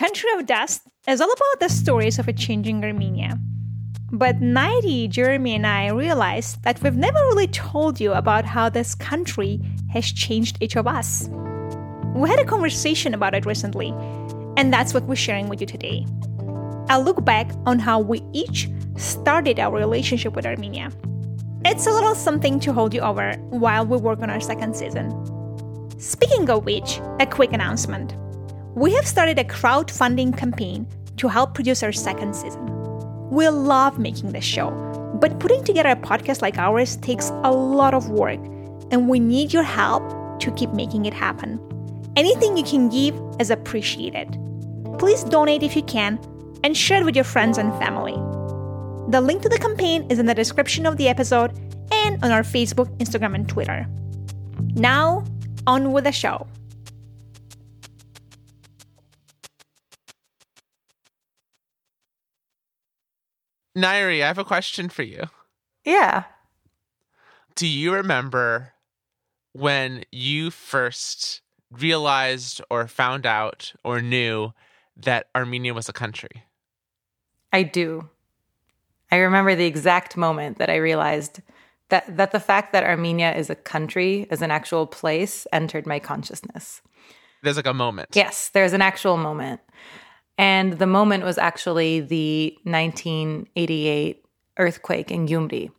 Country of Dust is all about the stories of a changing Armenia. But Nairi, Jeremy, and I realized that we've never really told you about how this country has changed each of us. We had a conversation about it recently, and that's what we're sharing with you today. I'll look back on how we each started our relationship with Armenia. It's a little something to hold you over while we work on our second season. Speaking of which, a quick announcement. We have started a crowdfunding campaign to help produce our second season. We love making this show, but putting together a podcast like ours takes a lot of work, and we need your help to keep making it happen. Anything you can give is appreciated. Please donate if you can and share it with your friends and family. The link to the campaign is in the description of the episode and on our Facebook, Instagram, and Twitter. Now, on with the show. Nairi, I have a question for you. Yeah. Do you remember when you first realized or found out or knew that Armenia was a country? I do. I remember the exact moment that I realized that, that the fact that Armenia is a country, is an actual place, entered my consciousness. There's like a moment. Yes, there's an actual moment. And the moment was actually the 1988 earthquake in Gyumri.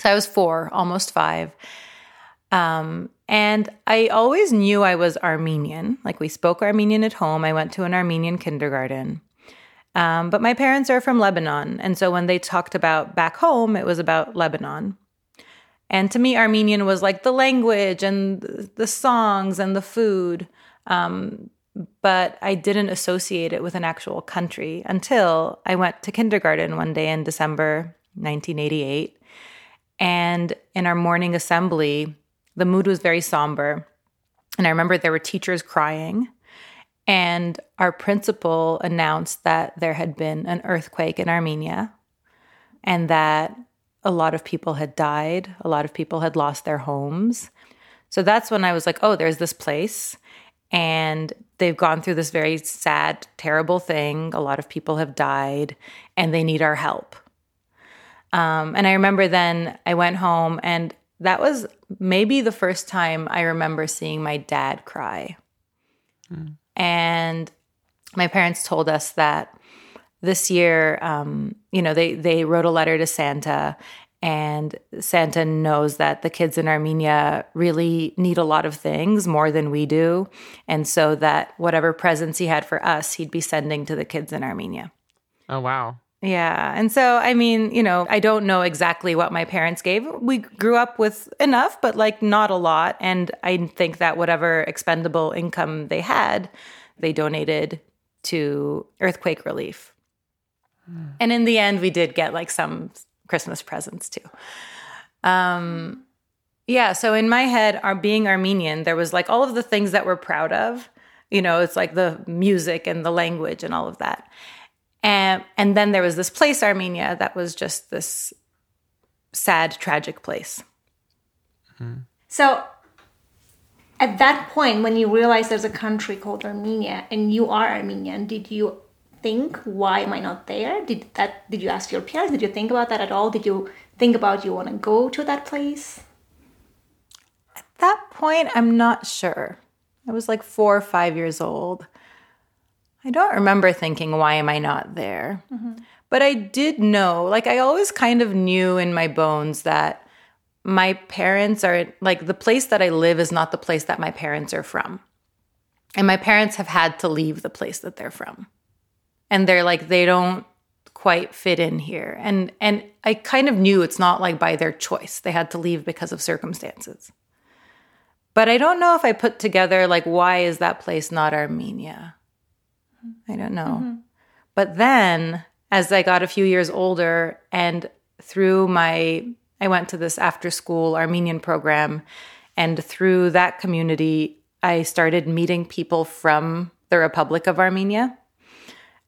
So I was four, almost five. Um, and I always knew I was Armenian. Like we spoke Armenian at home. I went to an Armenian kindergarten. Um, but my parents are from Lebanon. And so when they talked about back home, it was about Lebanon. And to me, Armenian was like the language and the songs and the food. Um, but I didn't associate it with an actual country until I went to kindergarten one day in December 1988. And in our morning assembly, the mood was very somber. And I remember there were teachers crying. And our principal announced that there had been an earthquake in Armenia and that a lot of people had died, a lot of people had lost their homes. So that's when I was like, oh, there's this place. And they've gone through this very sad, terrible thing. A lot of people have died and they need our help. Um, and I remember then I went home, and that was maybe the first time I remember seeing my dad cry. Mm. And my parents told us that this year, um, you know, they they wrote a letter to Santa, and Santa knows that the kids in Armenia really need a lot of things more than we do, and so that whatever presents he had for us, he'd be sending to the kids in Armenia. Oh wow! Yeah. And so, I mean, you know, I don't know exactly what my parents gave. We grew up with enough, but like not a lot. And I think that whatever expendable income they had, they donated to earthquake relief. Mm. And in the end, we did get like some Christmas presents too. Um, yeah. So in my head, our being Armenian, there was like all of the things that we're proud of. You know, it's like the music and the language and all of that. And, and then there was this place, Armenia, that was just this sad, tragic place. Mm-hmm. So, at that point, when you realize there's a country called Armenia and you are Armenian, did you think, why am I not there? Did that? Did you ask your parents? Did you think about that at all? Did you think about you want to go to that place? At that point, I'm not sure. I was like four or five years old. I don't remember thinking, why am I not there? Mm-hmm. But I did know, like, I always kind of knew in my bones that my parents are like the place that I live is not the place that my parents are from. And my parents have had to leave the place that they're from. And they're like, they don't quite fit in here. And and I kind of knew it's not like by their choice. They had to leave because of circumstances. But I don't know if I put together like why is that place not Armenia? I don't know. Mm-hmm. But then as I got a few years older and through my I went to this after school Armenian program and through that community I started meeting people from the Republic of Armenia.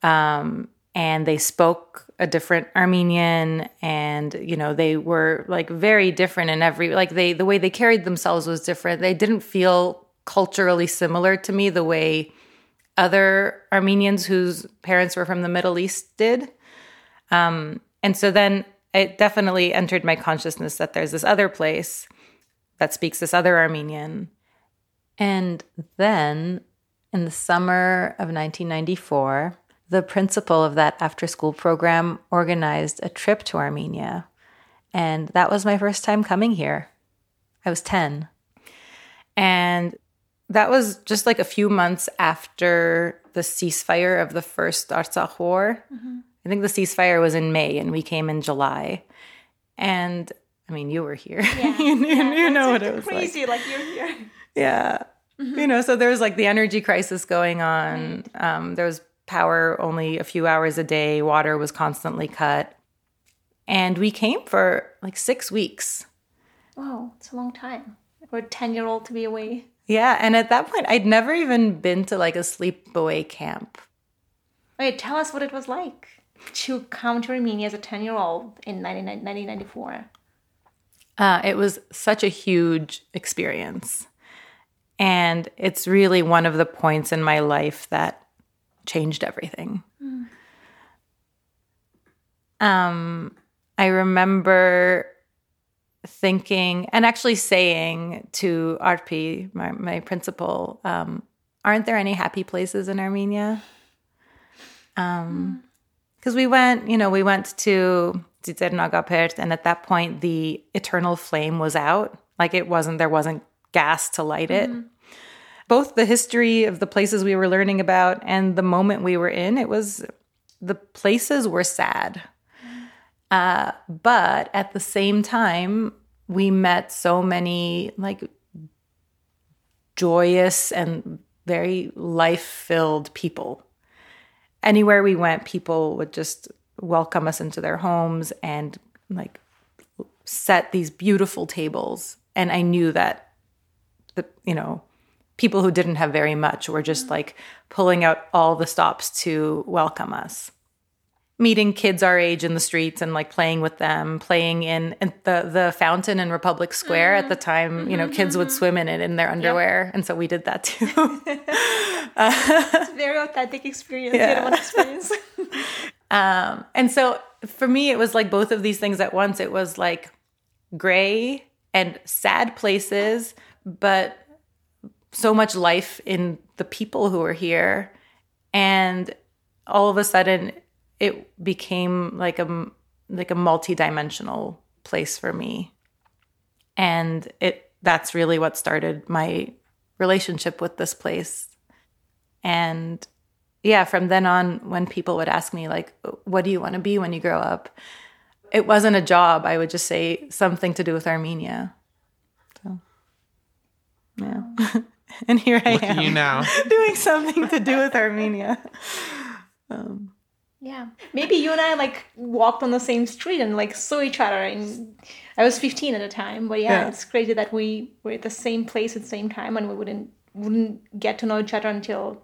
Um, and they spoke a different Armenian and you know they were like very different in every like they the way they carried themselves was different. They didn't feel culturally similar to me the way other Armenians whose parents were from the Middle East did. Um, and so then it definitely entered my consciousness that there's this other place that speaks this other Armenian. And then in the summer of 1994, the principal of that after school program organized a trip to Armenia. And that was my first time coming here. I was 10. And that was just like a few months after the ceasefire of the first Artsakh war. Mm-hmm. I think the ceasefire was in May and we came in July. And I mean, you were here. Yeah. you, yeah, you know what it was crazy, like. like you're here. Yeah. Mm-hmm. You know, so there was like the energy crisis going on. Right. Um, there was power only a few hours a day, water was constantly cut. And we came for like six weeks. Wow, it's a long time for a 10 year old to be away. Yeah. And at that point, I'd never even been to like a sleepaway camp. Wait, tell us what it was like to come to Armenia as a 10 year old in 1994. Uh, it was such a huge experience. And it's really one of the points in my life that changed everything. Mm. Um, I remember thinking and actually saying to Arpi, my, my principal, um, aren't there any happy places in Armenia? Um, because we went, you know, we went to Tsitsernagapert, and at that point, the eternal flame was out. Like it wasn't, there wasn't gas to light it. Mm-hmm both the history of the places we were learning about and the moment we were in, it was the places were sad. Uh, but at the same time, we met so many like joyous and very life filled people. Anywhere we went, people would just welcome us into their homes and like set these beautiful tables. And I knew that the, you know, people who didn't have very much were just like pulling out all the stops to welcome us meeting kids our age in the streets and like playing with them playing in, in the the fountain in republic square mm-hmm. at the mm-hmm. time mm-hmm, you know kids mm-hmm. would swim in it in their underwear yep. and so we did that too it's a very authentic experience yeah. experience um, and so for me it was like both of these things at once it was like gray and sad places but so much life in the people who were here. And all of a sudden it became like a like a multi-dimensional place for me. And it that's really what started my relationship with this place. And yeah from then on when people would ask me like what do you want to be when you grow up? it wasn't a job. I would just say something to do with armenia. So yeah and here I Look am. you now. doing something to do with Armenia. Um, yeah, maybe you and I like walked on the same street and like saw each other. And I was 15 at the time, but yeah, yeah, it's crazy that we were at the same place at the same time, and we wouldn't wouldn't get to know each other until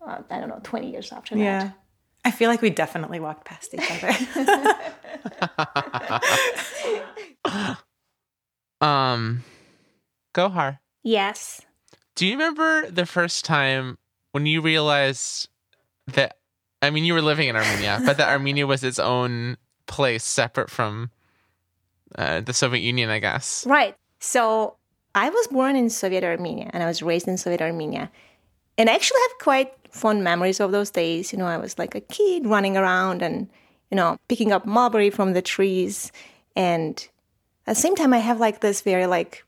uh, I don't know 20 years after that. Yeah. I feel like we definitely walked past each other. um, Gohar. Yes. Do you remember the first time when you realized that? I mean, you were living in Armenia, but that Armenia was its own place separate from uh, the Soviet Union, I guess. Right. So I was born in Soviet Armenia and I was raised in Soviet Armenia. And I actually have quite fond memories of those days. You know, I was like a kid running around and, you know, picking up mulberry from the trees. And at the same time, I have like this very like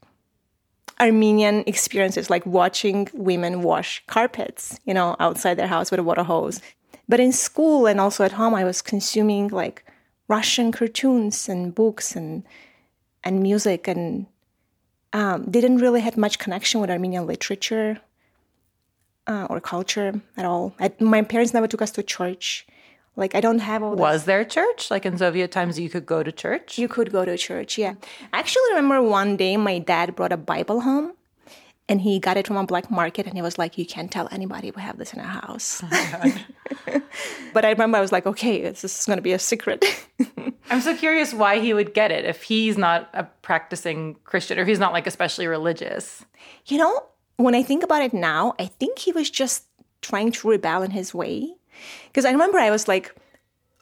Armenian experiences, like watching women wash carpets, you know, outside their house with a water hose. But in school and also at home, I was consuming like Russian cartoons and books and and music, and um, didn't really have much connection with Armenian literature uh, or culture at all. I, my parents never took us to church. Like I don't have all. Was there church? Like in Soviet times, you could go to church. You could go to church. Yeah. I actually remember one day my dad brought a Bible home, and he got it from a black market, and he was like, "You can't tell anybody we have this in our house." Oh but I remember I was like, "Okay, this is going to be a secret." I'm so curious why he would get it if he's not a practicing Christian or if he's not like especially religious. You know, when I think about it now, I think he was just trying to rebel in his way. Because I remember I was like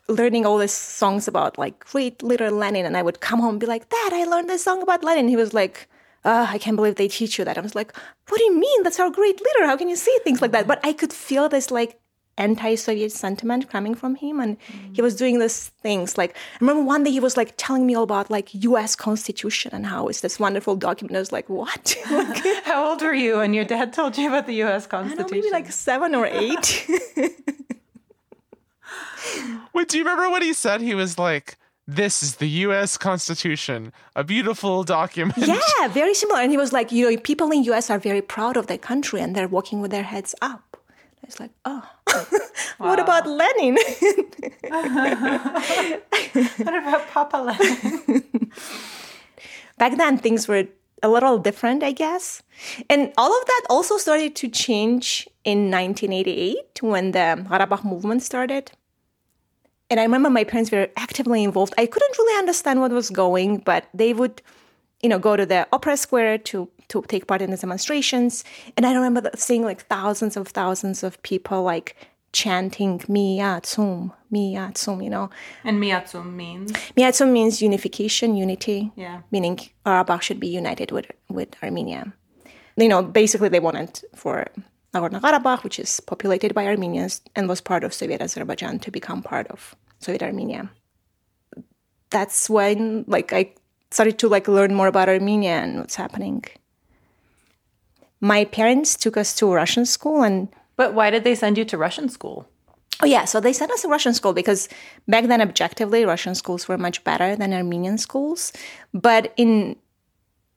learning all these songs about like great leader Lenin, and I would come home and be like, Dad, I learned this song about Lenin. He was like, oh, I can't believe they teach you that. I was like, what do you mean? That's our great leader. How can you say things like that? But I could feel this like anti-Soviet sentiment coming from him, and mm. he was doing these things. Like I remember one day he was like telling me all about like U.S. Constitution and how it's this wonderful document. I was like, what? how old were you when your dad told you about the U.S. Constitution? I know, maybe like seven or eight. Wait, do you remember what he said? He was like, this is the US Constitution, a beautiful document. Yeah, very similar. And he was like, you know, people in US are very proud of their country and they're walking with their heads up. It's like, oh, what about Lenin? what about Papa Lenin? Back then, things were a little different, I guess. And all of that also started to change in 1988 when the Karabakh movement started. And I remember my parents were actively involved. I couldn't really understand what was going, but they would, you know, go to the opera square to to take part in the demonstrations. And I remember seeing like thousands of thousands of people like chanting Miatsum, Miatsum, you know. And Miatsum means? Miatsum means unification, unity. Yeah. Meaning Karabakh should be united with with Armenia. You know, basically they wanted for Nagorno-Karabakh, which is populated by Armenians and was part of Soviet Azerbaijan, to become part of Soviet Armenia. That's when, like, I started to like learn more about Armenia and what's happening. My parents took us to Russian school, and but why did they send you to Russian school? Oh yeah, so they sent us to Russian school because back then, objectively, Russian schools were much better than Armenian schools. But in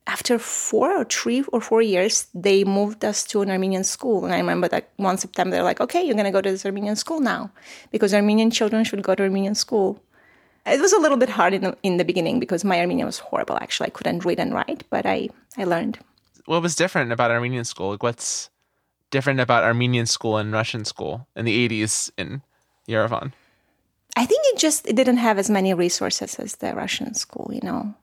after four or three or four years, they moved us to an Armenian school. And I remember that one September, they're like, okay, you're going to go to this Armenian school now because Armenian children should go to Armenian school. It was a little bit hard in the, in the beginning because my Armenian was horrible, actually. I couldn't read and write, but I, I learned. What was different about Armenian school? Like, what's different about Armenian school and Russian school in the 80s in Yerevan? I think it just it didn't have as many resources as the Russian school, you know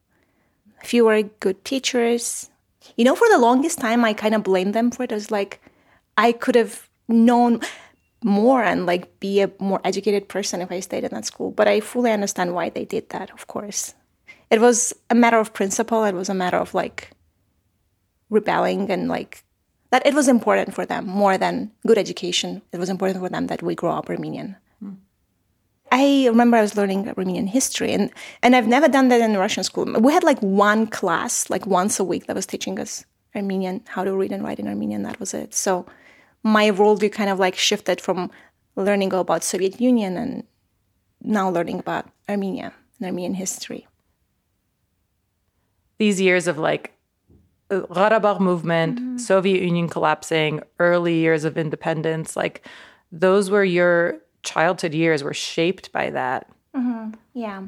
fewer good teachers. You know, for the longest time, I kind of blamed them for it. I was like, I could have known more and like be a more educated person if I stayed in that school. But I fully understand why they did that, of course. It was a matter of principle, it was a matter of like rebelling and like that it was important for them more than good education. It was important for them that we grow up Armenian. I remember I was learning Armenian history, and and I've never done that in Russian school. We had like one class, like once a week, that was teaching us Armenian, how to read and write in Armenian. That was it. So my worldview kind of like shifted from learning about Soviet Union and now learning about Armenia and Armenian history. These years of like Karabakh movement, mm-hmm. Soviet Union collapsing, early years of independence, like those were your childhood years were shaped by that. Mm-hmm. Yeah.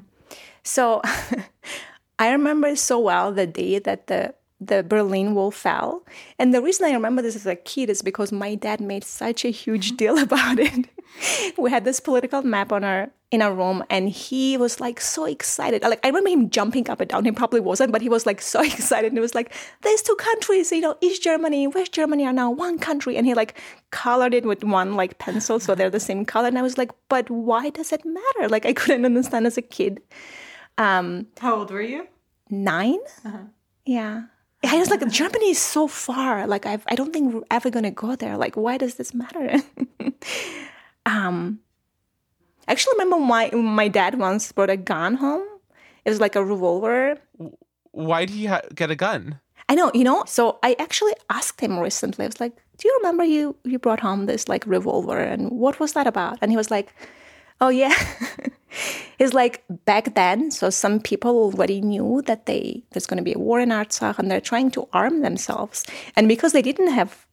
So I remember so well the day that the the Berlin Wall fell. And the reason I remember this as a kid is because my dad made such a huge deal about it. we had this political map on our in a room and he was like so excited. Like i remember him jumping up and down. He probably wasn't but he was like so excited. And he was like there's two countries you know east germany west germany are now one country. And he like colored it with one like pencil so they're the same color. And i was like but why does it matter? Like i couldn't understand as a kid. Um how old were you? 9 uh-huh. yeah. I was like, Germany is so far. Like, I've, I don't think we're ever going to go there. Like, why does this matter? um, I actually remember my my dad once brought a gun home. It was like a revolver. Why did he ha- get a gun? I know, you know. So I actually asked him recently. I was like, "Do you remember you you brought home this like revolver and what was that about?" And he was like, "Oh yeah." He's like back then. So some people already knew that they there's going to be a war in Artsakh and they're trying to arm themselves. And because they didn't have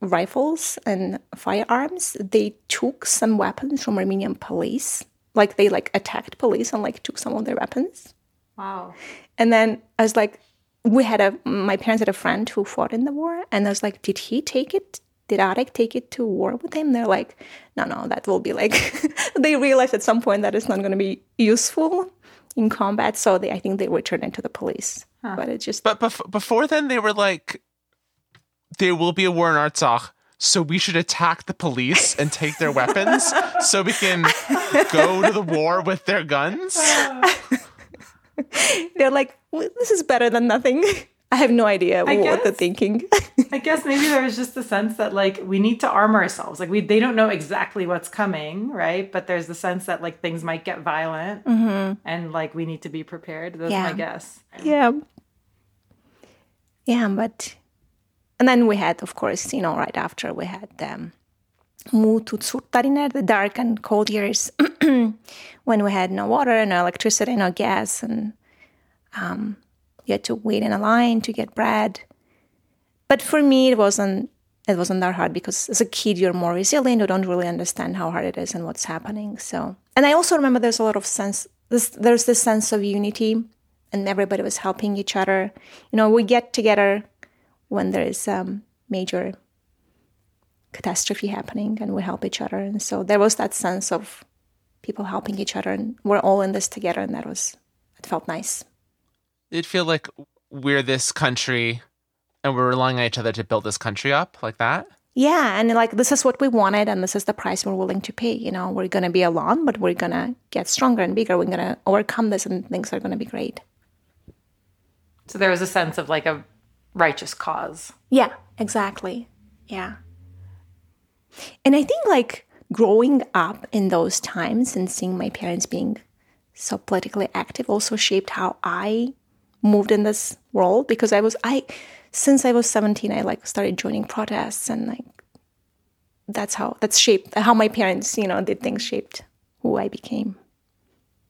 rifles and firearms. They took some weapons from Armenian police. Like they like attacked police and like took some of their weapons. Wow. And then I was like, we had a my parents had a friend who fought in the war, and I was like, did he take it? Did Arek take it to war with him? They're like, no, no, that will be like. they realized at some point that it's not going to be useful in combat, so they I think they returned it to the police. Huh. But it just. But bef- before then, they were like, there will be a war in Artsakh. so we should attack the police and take their weapons so we can go to the war with their guns. They're like, well, this is better than nothing. I have no idea I what they're thinking. I guess maybe there was just the sense that like we need to arm ourselves. Like we they don't know exactly what's coming, right? But there's the sense that like things might get violent mm-hmm. and like we need to be prepared. That's Yeah. my guess. yeah. Yeah, but and then we had, of course, you know, right after we had um, Mutu Tsuttarinner, the dark and cold years, when we had no water, and no electricity, no gas, and um, you had to wait in a line to get bread. But for me, it wasn't. It wasn't that hard because as a kid, you're more resilient. You don't really understand how hard it is and what's happening. So, and I also remember there's a lot of sense. This, there's this sense of unity, and everybody was helping each other. You know, we get together when there is um, major catastrophe happening, and we help each other. And so there was that sense of people helping each other, and we're all in this together, and that was it felt nice. It'd feel like we're this country and we're relying on each other to build this country up like that. Yeah, and like this is what we wanted, and this is the price we're willing to pay. You know, we're gonna be alone, but we're gonna get stronger and bigger. We're gonna overcome this, and things are gonna be great. So there was a sense of like a righteous cause. Yeah, exactly. Yeah. And I think like growing up in those times and seeing my parents being so politically active also shaped how I moved in this world because I was I since I was 17 I like started joining protests and like that's how that's shaped how my parents, you know, did things shaped who I became.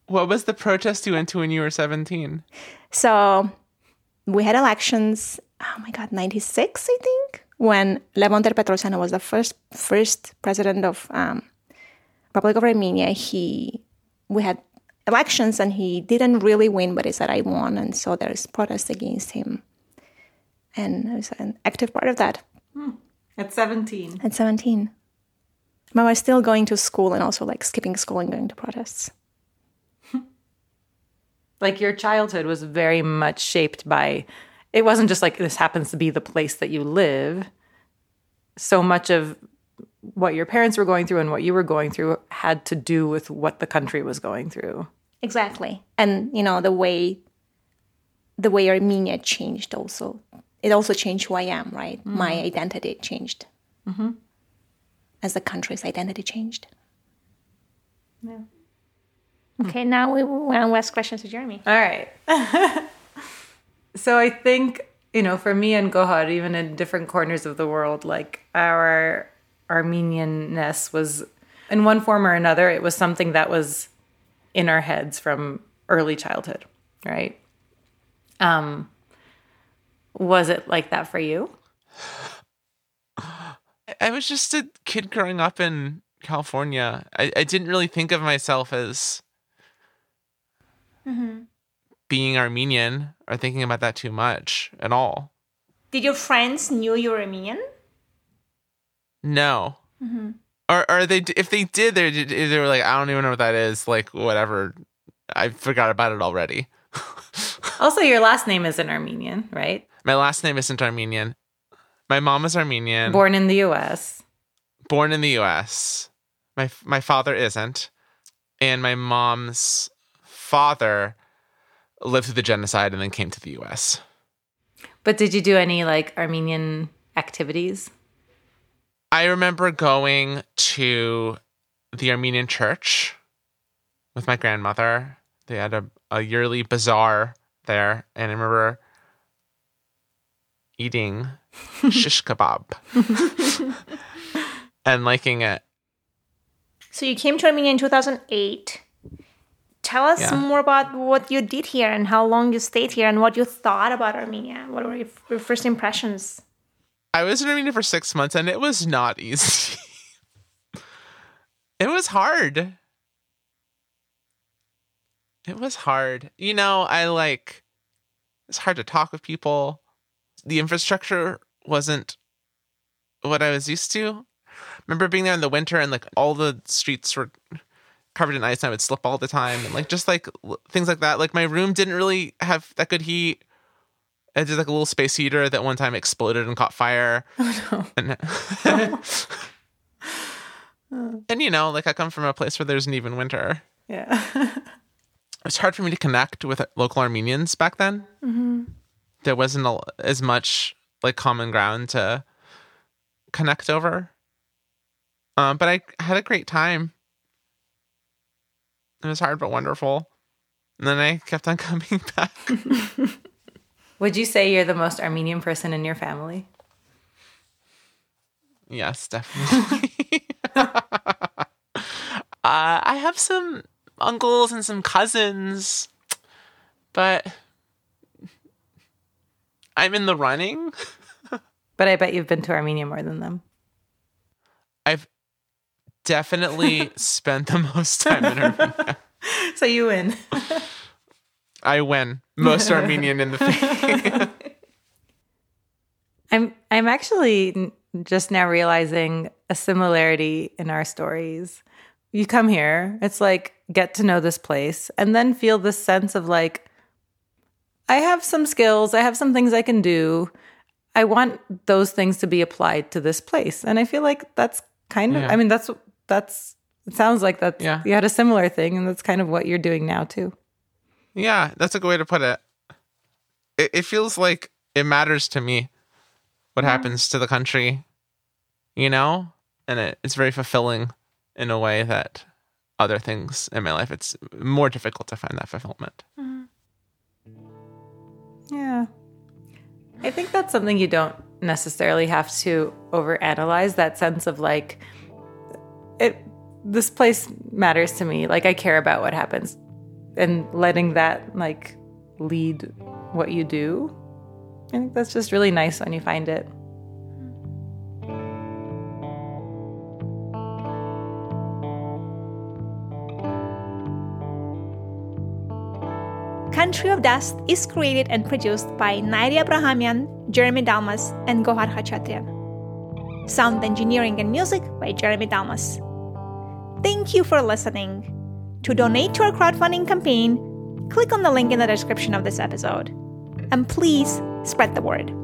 What was the protest you went to when you were 17? So we had elections. Oh my God, ninety six, I think, when Levon Petrosyan was the first first president of um, Republic of Armenia. He we had elections and he didn't really win, but he said I won, and so there's protests against him, and I was an active part of that At 17. at seventeen. But I was still going to school and also like skipping school and going to protests. Like your childhood was very much shaped by it wasn't just like this happens to be the place that you live. So much of what your parents were going through and what you were going through had to do with what the country was going through. Exactly. And you know, the way the way Armenia changed also. It also changed who I am, right? Mm-hmm. My identity changed. Mm-hmm. As the country's identity changed. Yeah. Okay, now we want to ask questions to Jeremy. All right. so I think, you know, for me and Gohar, even in different corners of the world, like our Armenianness was, in one form or another, it was something that was in our heads from early childhood, right? Um, was it like that for you? I was just a kid growing up in California. I, I didn't really think of myself as being Armenian or thinking about that too much at all. Did your friends knew you were Armenian? No. Mm-hmm. Or, or they if they did they they were like I don't even know what that is like whatever I forgot about it already. Also, your last name isn't Armenian, right? My last name isn't Armenian. My mom is Armenian. Born in the US. born in the U.S. My my father isn't, and my mom's father lived through the genocide and then came to the U.S. But did you do any like Armenian activities? I remember going to the Armenian church with my grandmother. They had a, a yearly bazaar there, and I remember eating shish kebab and liking it. So you came to Armenia in 2008. Tell us Yeah. more about what you did here and how long you stayed here and what you thought about Armenia. What were your, your first impressions? I was in Armenia for six months and it was not easy. it was hard. It was hard. You know, I like, it's hard to talk with people. The infrastructure wasn't what I was used to. Remember being there in the winter and like all the streets were covered in ice and I would slip all the time and like just like l- things like that. Like my room didn't really have that good heat. It's like a little space heater that one time exploded and caught fire. Oh, And, and you know, like I come from a place where there's an even winter. Yeah. It's hard for me to connect with local Armenians back then. There wasn't a, as much like common ground to connect over. Um, but I had a great time. It was hard but wonderful. And then I kept on coming back. Would you say you're the most Armenian person in your family? Yes, definitely. uh, I have some uncles and some cousins, but I'm in the running. But I bet you've been to Armenia more than them. I've definitely spent the most time in Armenia. So you win. I win. Most Armenian in the family. I'm I'm actually just now realizing a similarity in our stories. You come here, it's like get to know this place and then feel this sense of like I have some skills, I have some things I can do. I want those things to be applied to this place. And I feel like that's kind of Yeah. I mean that's that's it sounds like that Yeah. you had a similar thing and that's kind of what you're doing now too. yeah, that's a good way to put it. It, it feels like it matters to me what mm-hmm. happens to the country, you know? And it, it's very fulfilling in a way that other things in my life, it's more difficult to find that fulfillment. Mm-hmm. Yeah. I think that's something you don't necessarily have to overanalyze that sense of like it this place matters to me. Like I care about what happens and letting that like lead what you do. I think that's just really nice when you find it. Country of Dust is created and produced by Nairi Abrahamian, Jeremy Dalmas, and Gohar Khachatrian. Sound engineering and music by Jeremy Dalmas. Thank you for listening. To donate to our crowdfunding campaign, click on the link in the description of this episode. And please spread the word.